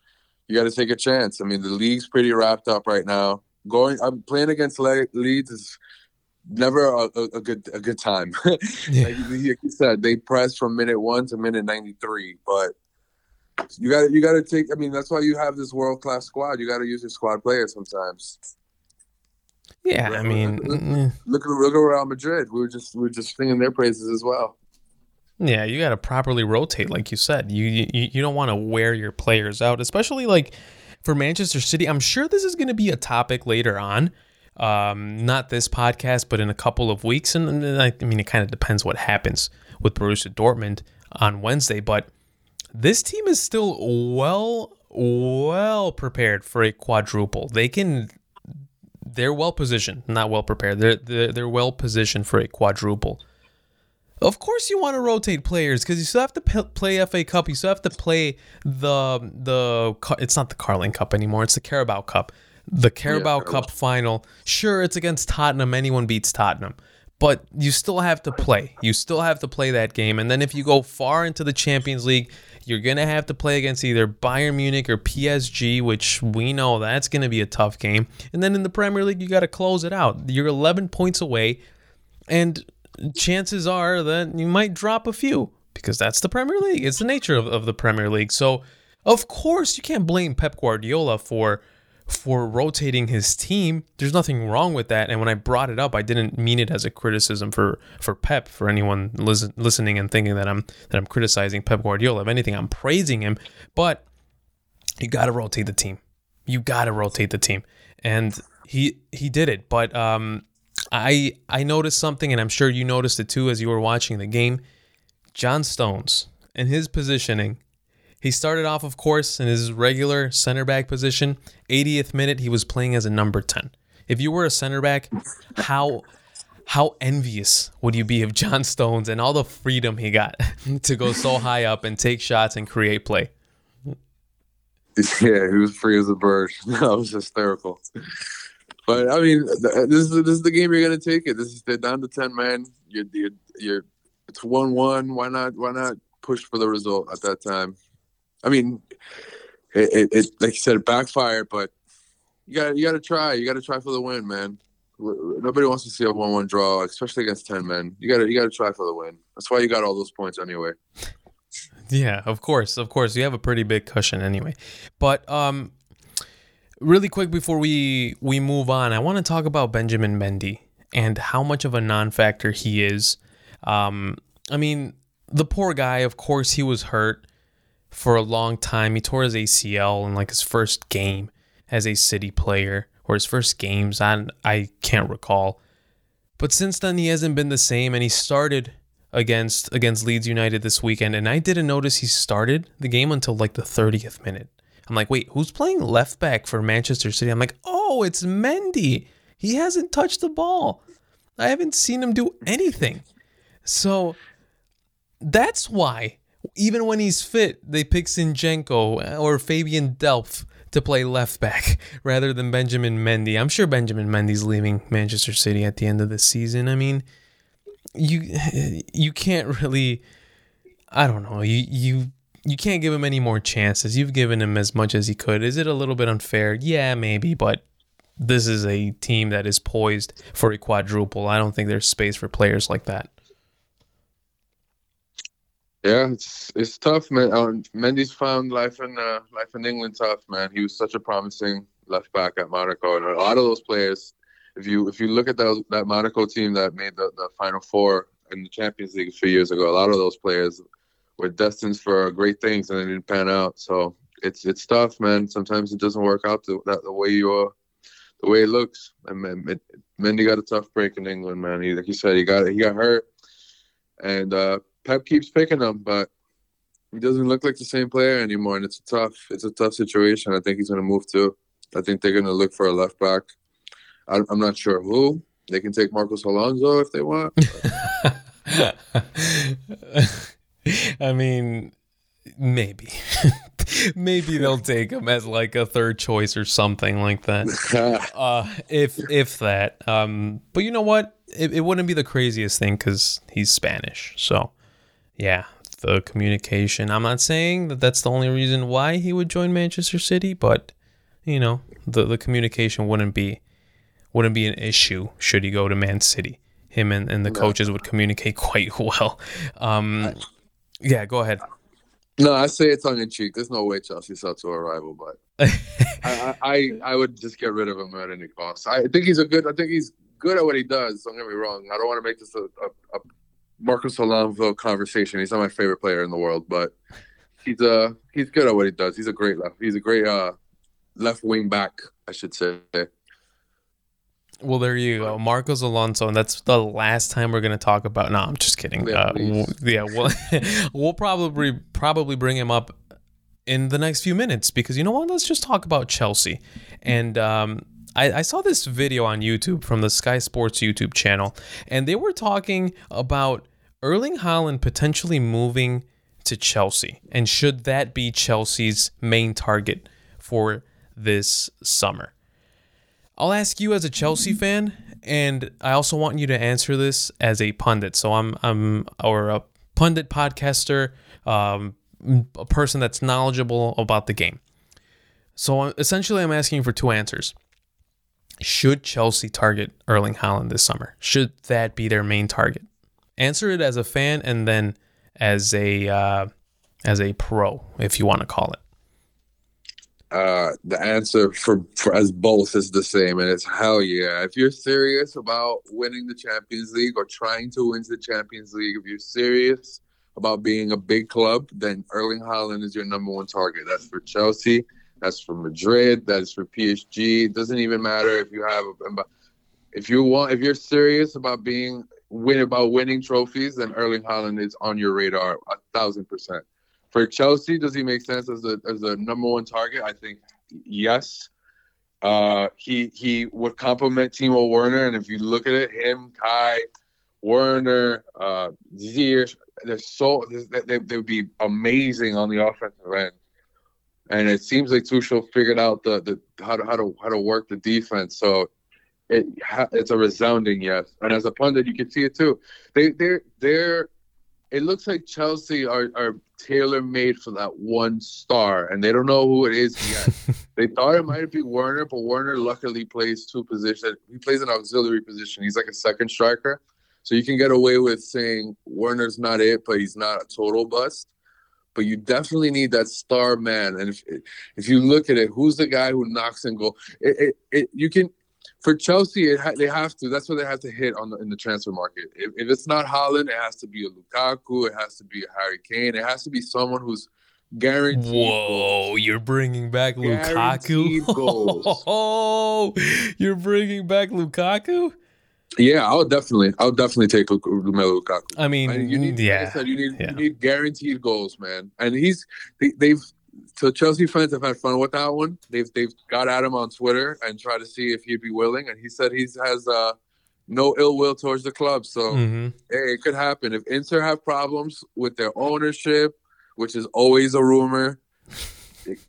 you got to take a chance. I mean, the league's pretty wrapped up right now. Going, I'm playing against Le- Leeds is never a, a, good a good time. yeah. like, you said, they press from minute one to minute ninety three, but you got you got to take. I mean, that's why you have this world class squad. You got to use your squad players sometimes. Yeah, I mean, look, look, at look at Real Madrid. We were just we were just singing their praises as well. Yeah, you got to properly rotate, like you said. You you you don't want to wear your players out, especially like for Manchester City. I'm sure this is going to be a topic later on. Um, not this podcast, but in a couple of weeks. And, and I, I mean, it kind of depends what happens with Borussia Dortmund on Wednesday. But this team is still well, well prepared for a quadruple. They can. They're well positioned, not well prepared. They're they're, they're well positioned for a quadruple. Of course, you want to rotate players because you still have to p- play FA Cup. You still have to play the the. It's not the Carling Cup anymore. It's the Carabao Cup, the Carabao yeah, Cup final. Sure, it's against Tottenham. Anyone beats Tottenham, but you still have to play. You still have to play that game. And then if you go far into the Champions League, you're gonna have to play against either Bayern Munich or PSG, which we know that's gonna be a tough game. And then in the Premier League, you got to close it out. You're 11 points away, and chances are that you might drop a few because that's the Premier League. It's the nature of, of the Premier League. So, of course, you can't blame Pep Guardiola for for rotating his team. There's nothing wrong with that. And when I brought it up, I didn't mean it as a criticism for for Pep. For anyone listen, listening and thinking that I'm that I'm criticizing Pep Guardiola, if anything, I'm praising him. But you got to rotate the team. You got to rotate the team, and he he did it. But um, I I noticed something, and I'm sure you noticed it too as you were watching the game. John Stones and his positioning. He started off, of course, in his regular center back position. 80th minute, he was playing as a number 10. If you were a center back, how how envious would you be of John Stones and all the freedom he got to go so high up and take shots and create play? Yeah, he was free as a bird. that was hysterical. But I mean, this is this is the game you're gonna take it. This is they're down to ten man. You're you're, you're it's one one. Why not why not push for the result at that time? I mean, it, it, it like you said, backfired, but you got you got to try. You got to try for the win, man. Nobody wants to see a one-one draw, especially against ten men. You got to you got to try for the win. That's why you got all those points anyway. Yeah, of course, of course. You have a pretty big cushion anyway. But um, really quick before we we move on, I want to talk about Benjamin Mendy and how much of a non-factor he is. Um, I mean, the poor guy. Of course, he was hurt for a long time. He tore his ACL in like his first game as a City player, or his first games. I I can't recall. But since then, he hasn't been the same, and he started against against Leeds United this weekend, and I didn't notice he started the game until like the 30th minute. I'm like, wait, who's playing left back for Manchester City? I'm like, oh, it's Mendy. He hasn't touched the ball. I haven't seen him do anything. So that's why, even when he's fit, they pick Zinchenko or Fabian Delph to play left back rather than Benjamin Mendy. I'm sure Benjamin Mendy's leaving Manchester City at the end of the season. I mean, you you can't really I don't know. You you you can't give him any more chances. You've given him as much as he could. Is it a little bit unfair? Yeah, maybe, but this is a team that is poised for a quadruple. I don't think there's space for players like that. Yeah, it's it's tough, man. Um, Mendy's found life in uh, life in England tough, man. He was such a promising left back at Monaco, and a lot of those players, if you if you look at that that Monaco team that made the, the Final Four in the Champions League a few years ago, a lot of those players were destined for great things and they didn't pan out. So it's it's tough, man. Sometimes it doesn't work out the, that the way you are, the way it looks. And Mendy got a tough break in England, man. He, like you said, he got he got hurt, and uh, Pep keeps picking him, but he doesn't look like the same player anymore. And it's a tough it's a tough situation. I think he's going to move to. I think they're going to look for a left back. I, I'm not sure who. They can take Marcos Alonso if they want. I mean, maybe. maybe they'll take him as like a third choice or something like that. uh, if if that. Um, but you know what? It, it wouldn't be the craziest thing because he's Spanish. So, yeah, the communication. I'm not saying that that's the only reason why he would join Manchester City, but you know, the the communication wouldn't be wouldn't be an issue should he go to Man City. Him and, and the No. coaches would communicate quite well. Um, yeah, go ahead. No, I say it tongue in cheek. There's no way Chelsea sell to a rival, but I, I I would just get rid of him at any cost. I think he's a good. I think he's good at what he does. Don't get me wrong. I don't want to make this a, a, a Marcos Alonso conversation. He's not my favorite player in the world, but he's uh he's good at what he does. He's a great left. He's a great uh left wing back, I should say. Well, there you go, Marcos Alonso, and that's the last time we're gonna talk about. No, I'm just kidding. Yeah, uh, please. w- yeah, we'll we'll probably probably bring him up in the next few minutes because you know what? Let's just talk about Chelsea. And um, I, I saw this video on YouTube from the Sky Sports YouTube channel, and they were talking about Erling Haaland potentially moving to Chelsea, and should that be Chelsea's main target for this summer? I'll ask you as a Chelsea fan, and I also want you to answer this as a pundit. So I'm I'm or a pundit podcaster, um, a person that's knowledgeable about the game. So essentially, I'm asking for two answers. Should Chelsea target Erling Haaland this summer? Should that be their main target? Answer it as a fan, and then as a uh, as a pro, if you want to call it. Uh, the answer for, for as both is the same, and it's hell yeah. If you're serious about winning the Champions League or trying to win the Champions League, if you're serious about being a big club, then Erling Haaland is your number one target. That's for Chelsea. That's for Madrid. That's for PSG. It doesn't even matter if you have if you want if you're serious about being win about winning trophies, then Erling Haaland is on your radar a thousand percent. For Chelsea, does he make sense as a as a number one target? I think yes. Uh, he he would complement Timo Werner, and if you look at it, him, Kai, Werner, uh, Ziyech, they're so they, they would be amazing on the offensive end. And it seems like Tuchel figured out the, the how to how to how to work the defense. So it it's a resounding yes. And as a pundit, you can see it too. They they're they're it looks like Chelsea are, are tailor made for that one star, and they don't know who it is yet. they thought it might be Werner, but Werner luckily plays two positions. He plays an auxiliary position. He's like a second striker, so you can get away with saying Werner's not it, but he's not a total bust. But you definitely need that star man, and if if you look at it, who's the guy who knocks and goal? It, it, it you can for Chelsea, it ha- they have to. That's what they have to hit on the, in the transfer market. If, if it's not Haaland, it has to be a Lukaku. It has to be a Harry Kane. It has to be someone who's guaranteed. Whoa, goals. you're bringing back Guaranteed Lukaku. Oh, you're bringing back Lukaku. Yeah, I'll definitely. I'll definitely take Romelu Lukaku. I mean, I you need, yeah, like I said, you need yeah. you need guaranteed goals, man. And he's they, they've so Chelsea fans have had fun with that one. They've they've got at him on Twitter and tried to see if he'd be willing, and he said he has uh, no ill will towards the club. So hmm hey, it could happen if Inter have problems with their ownership, which is always a rumor.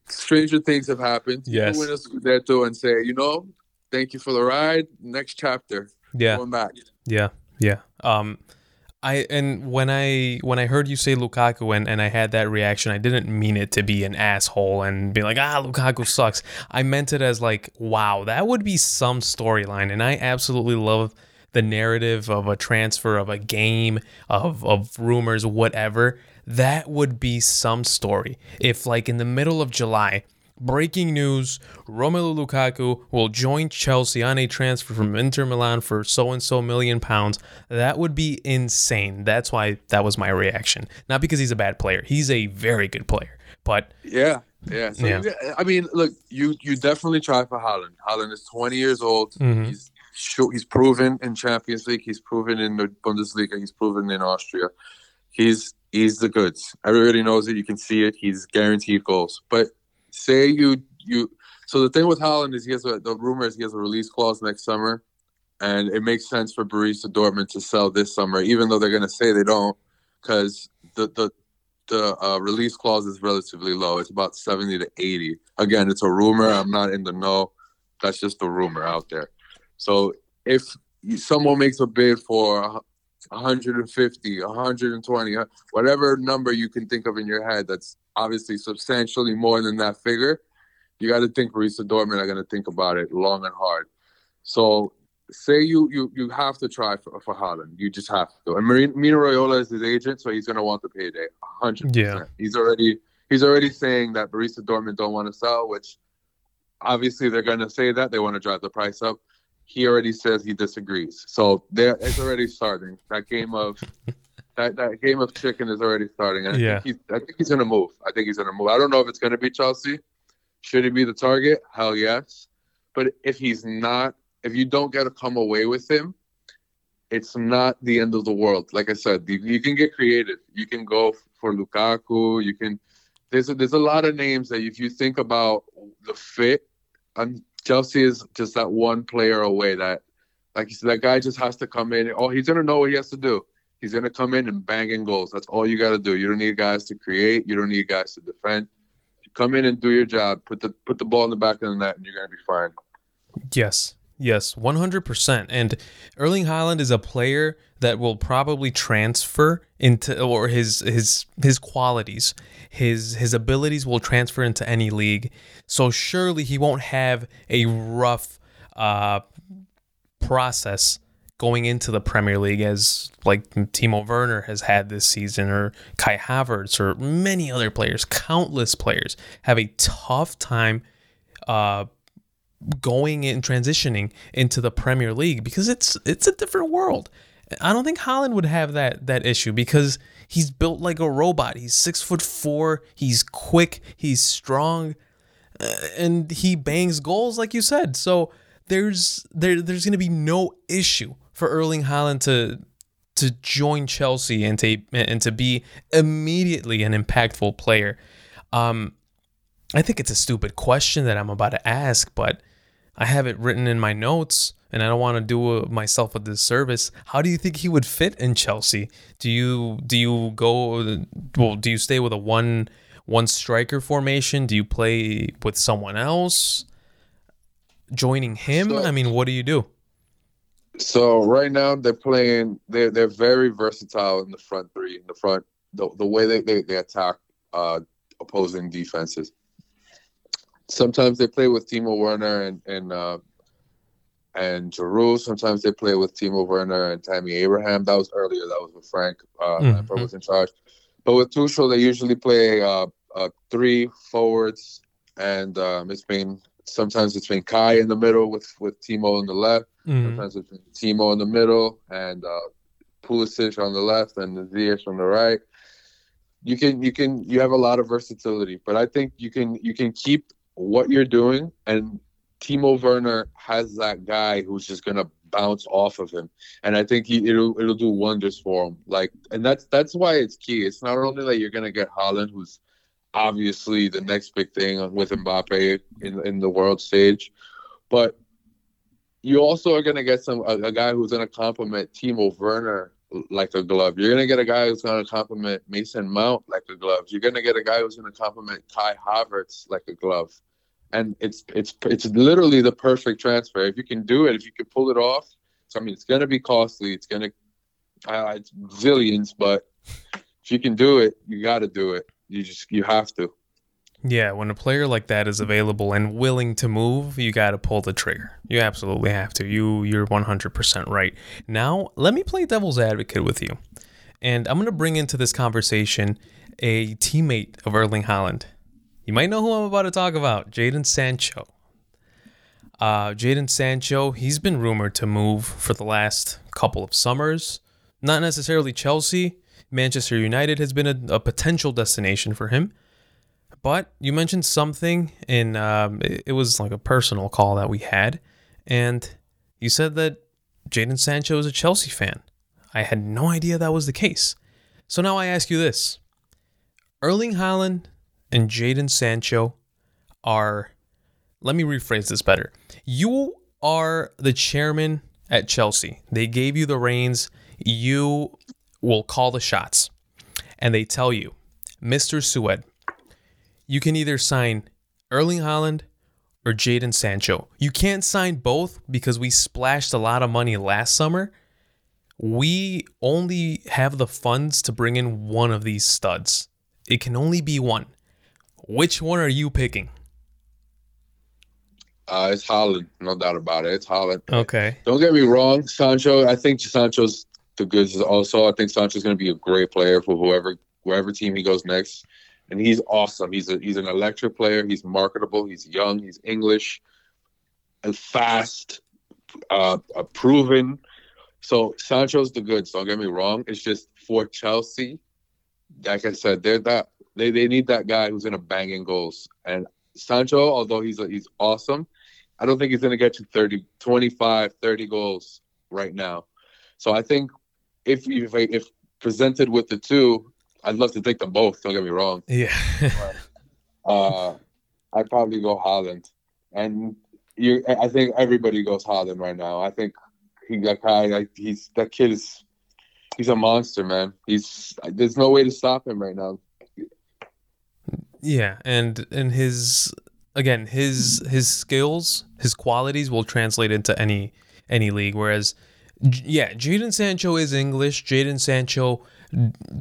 Stranger things have happened. Yes. win a Scudetto and say, you know, thank you for the ride. Next chapter, yeah, going back. yeah, yeah. Um, I and when I when I heard you say Lukaku and, and I had that reaction, I didn't mean it to be an asshole and be like, ah, Lukaku sucks. I meant it as like, wow, that would be some storyline, and I absolutely love the narrative of a transfer of a game of of rumors, whatever. That would be some story if, like, in the middle of July, Breaking news Romelu Lukaku will join Chelsea on a transfer from Inter Milan for so and so million pounds. That would be insane. That's why that was my reaction. Not because he's a bad player, he's a very good player. But Yeah, yeah. So Yeah. I mean, look, you you definitely try for Haaland. Haaland is 20 years old. Mhm. He's sure he's proven in Champions League. He's proven in the Bundesliga. He's proven in Austria. He's he's the goods. Everybody knows it. You can see it. He's guaranteed goals. But say you you. So the thing with Haaland is he has a, the rumor is he has a release clause next summer, and it makes sense for Borussia Dortmund to sell this summer, even though they're going to say they don't, because the the the uh, release clause is relatively low. It's about 70 to 80. Again, it's a rumor. I'm not in the know. That's just a rumor out there. So if someone makes a bid for 150, 120, uh, whatever number you can think of in your head, that's obviously substantially more than that figure. You got to think Borussia Dortmund are going to think about it long and hard. So say you you you have to try for, for Haaland. You just have to. And Mino Raiola is his agent, so he's gonna want the payday. hundred Yeah. He's already he's already saying that Borussia Dortmund don't want to sell, which obviously they're gonna say that they want to drive the price up. He already says he disagrees. So there it's already starting. That game of that, that game of chicken is already starting. And I Yeah. think he's I think he's gonna move. I think he's gonna move. I don't know if it's gonna be Chelsea. Should he be the target? Hell yes. But if he's not, if you don't get to come away with him, it's not the end of the world. Like I said, you, you can get creative. You can go for Lukaku. You can. There's a, there's a lot of names that if you think about the fit, um, Chelsea is just that one player away. That like you said, that guy just has to come in. Oh, he's gonna know what he has to do. He's gonna come in and bang in goals. That's all you got to do. You don't need guys to create. You don't need guys to defend. You come in and do your job. Put the put the ball in the back of the net, and you're gonna be fine. Yes. Yes, 100%. And Erling Haaland is a player that will probably transfer into or his his his qualities, his his abilities will transfer into any league. So surely he won't have a rough uh process going into the Premier League as like Timo Werner has had this season or Kai Havertz or many other players, countless players have a tough time uh going and transitioning into the Premier League because it's it's a different world. I don't think Haaland would have that that issue because he's built like a robot. He's six foot four. He's quick. He's strong, uh, and he bangs goals like you said. So there's there there's gonna be no issue for Erling Haaland to to join Chelsea and to and to be immediately an impactful player. Um, I think it's a stupid question that I'm about to ask, but I have it written in my notes and I don't want to do a, myself a disservice. How do you think he would fit in Chelsea? Do you do you go well, do you stay with a one one striker formation? Do you play with someone else? Joining him? So- I mean, what do you do? So right now they're playing. They're they're very versatile in the front three. In the front, the the way they they, they attack uh, opposing defenses. Sometimes they play with Timo Werner and and uh, and Giroud. Sometimes they play with Timo Werner and Tammy Abraham. That was earlier. That was with Frank. Uh, Mhm. Lampard was in charge. But with Tuchel, they usually play uh, uh, three forwards, and um, it's been sometimes it's been Kai in the middle with with Timo on the left. Mhm. Sometimes it's been Timo in the middle and uh, Pulisic on the left and Ziyech on the right. You can you can you have a lot of versatility, but I think you can you can keep what you're doing and Timo Werner has that guy who's just gonna bounce off of him, and I think he, it'll it'll do wonders for him. Like, and that's that's why it's key. It's not only that you're gonna get Haaland, who's obviously the next big thing with Mbappe in in the world stage, but you also are gonna get some a, a guy who's gonna complement Timo Werner like a glove. You're gonna get a guy who's gonna compliment Mason Mount like a glove. You're gonna get a guy who's gonna compliment Kai Havertz like a glove and it's it's it's literally the perfect transfer. If you can do it, if you can pull it off, so I mean, it's gonna be costly. It's gonna uh, it's zillions, but if you can do it, you got to do it. You just you have to. Yeah, when a player like that is available and willing to move, you got to pull the trigger. You absolutely have to. You you're 100% right. Now, let me play devil's advocate with you. And I'm going to bring into this conversation a teammate of Erling Haaland. You might know who I'm about to talk about, Jadon Sancho. Uh, Jadon Sancho, he's been rumored to move for the last couple of summers. Not necessarily Chelsea. Manchester United has been a, a potential destination for him. But you mentioned something, and um, it, it was like a personal call that we had, and you said that Jadon Sancho is a Chelsea fan. I had no idea that was the case. So now I ask you this: Erling Haaland and Jadon Sancho are. Let me rephrase this better. You are the chairman at Chelsea. They gave you the reins. You will call the shots, and they tell you, Mister Sued you can either sign Erling Haaland or Jadon Sancho. You can't sign both because we splashed a lot of money last summer. We only have the funds to bring in one of these studs. It can only be one. Which one are you picking? Uh, it's Haaland, no doubt about it. It's Haaland. Okay. Don't get me wrong, Sancho. I think Sancho's the goods. Also, I think Sancho's going to be a great player for whoever wherever team he goes next. And he's awesome. He's a he's an electric player. He's marketable. He's young. He's English, and fast, uh, proven. So Sancho's the goods. Don't get me wrong. It's just for Chelsea. Like I said, they're that they, they need that guy who's gonna bang in goals. And Sancho, although he's a, he's awesome, I don't think he's gonna get you 30, 25, 30 goals right now. So I think if if if presented with the two, I'd love to take them both. Don't get me wrong. Yeah. uh, I'd probably go Haaland, and you. I think everybody goes Haaland right now. I think he that guy. He's that kid is. He's a monster, man. He's there's no way to stop him right now. Yeah, and and his again his his skills, his qualities will translate into any any league. Whereas, yeah, Jadon Sancho is English. Jadon Sancho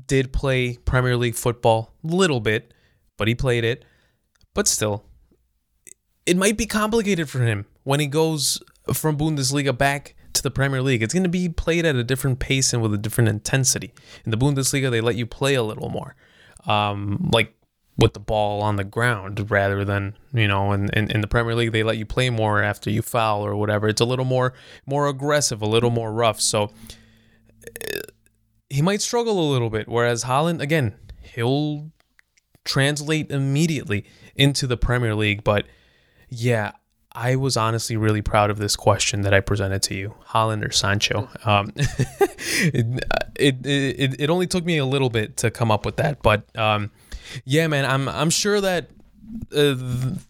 did play Premier League football a little bit, but he played it. But still, it might be complicated for him when he goes from Bundesliga back to the Premier League. It's going to be played at a different pace and with a different intensity. In the Bundesliga, they let you play a little more, um, like with the ball on the ground rather than you know. In, in in the Premier League, they let you play more after you foul or whatever. It's a little more more aggressive, a little more rough. So he might struggle a little bit. Whereas Haaland, again, he'll translate immediately into the Premier League. But yeah, I was honestly really proud of this question that I presented to you, Haaland or Sancho. Um, it, it, it it only took me a little bit to come up with that, but um, yeah, man, I'm I'm sure that uh,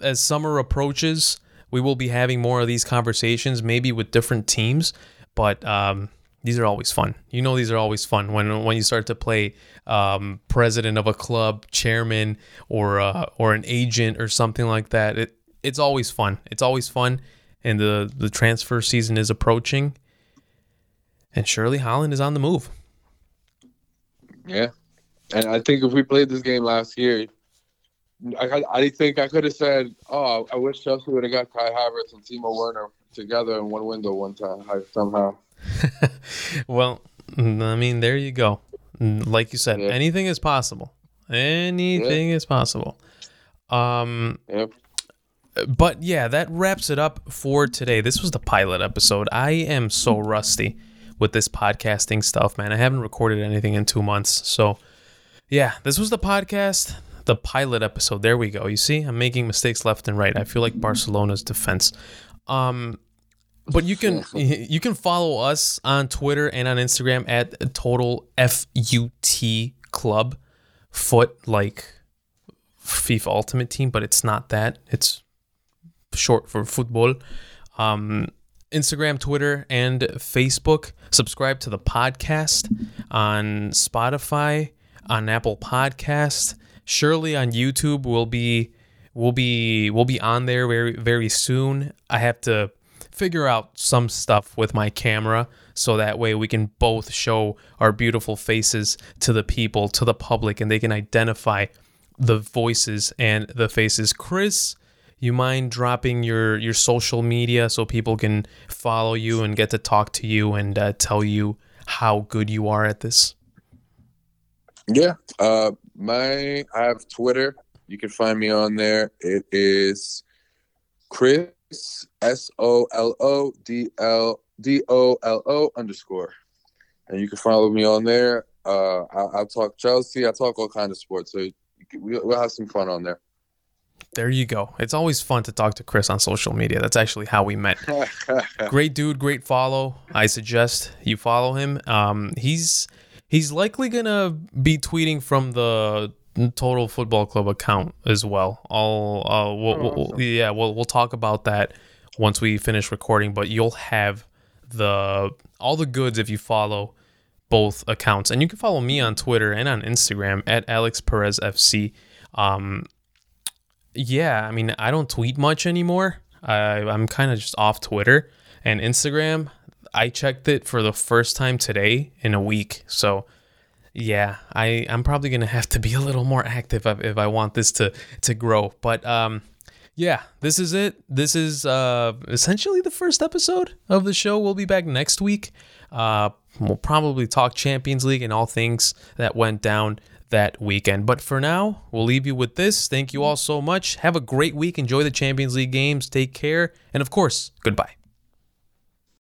as summer approaches, we will be having more of these conversations, maybe with different teams. But um, these are always fun. You know, these are always fun when when you start to play um, president of a club, chairman, or uh, or an agent or something like that. It it's always fun. It's always fun, and the the transfer season is approaching, and surely Haaland is on the move. Yeah, and I think if we played this game last year, I I think I could have said, "Oh, I wish Chelsea would have got Kai Havertz and Timo Werner together in one window one time somehow." well, I mean, there you go. Like you said, yeah. anything is possible. Anything yeah. is possible. Um, yep. But yeah, that wraps it up for today. This was the pilot episode. I am so rusty with this podcasting stuff, man. I haven't recorded anything in two months. So, yeah, this was the podcast, the pilot episode. There we go. You see, I'm making mistakes left and right. I feel like Barcelona's defense. Um, but you can you can follow us on Twitter and on Instagram at total FUT club foot like FIFA Ultimate Team, but it's not that. It's short for football. Um, Instagram, Twitter, and Facebook. Subscribe to the podcast on Spotify, on Apple Podcast. Surely on YouTube, we'll be we'll be we'll be on there very very soon. I have to figure out some stuff with my camera so that way we can both show our beautiful faces to the people, to the public, and they can identify the voices and the faces. Chris, you mind dropping your your social media so people can follow you and get to talk to you and uh, tell you how good you are at this? Yeah, uh, my I have Twitter. You can find me on there. It is Chris S O L O D L D O L O underscore, and you can follow me on there. Uh, I'll, I'll talk Chelsea. I talk all kind of sports, so can, we'll have some fun on there. There you go. It's always fun to talk to Chris on social media. That's actually how we met. great dude, great follow. I suggest you follow him. Um, he's he's likely gonna be tweeting from the Total Football Club account as well. I'll, uh, we'll, we'll, we'll, yeah, we'll we'll talk about that once we finish recording. But you'll have the all the goods if you follow both accounts, and you can follow me on Twitter and on Instagram at Alex Perez FC. Um, yeah, I mean, I don't tweet much anymore. I, I'm kind of just off Twitter and Instagram. I checked it for the first time today in a week, so yeah, I I'm probably gonna have to be a little more active if, if I want this to to grow. But um, yeah, this is it. This is uh, essentially the first episode of the show. We'll be back next week. Uh, we'll probably talk Champions League and all things that went down that weekend. But for now, we'll leave you with this. Thank you all so much. Have a great week. Enjoy the Champions League games. Take care. And of course, goodbye.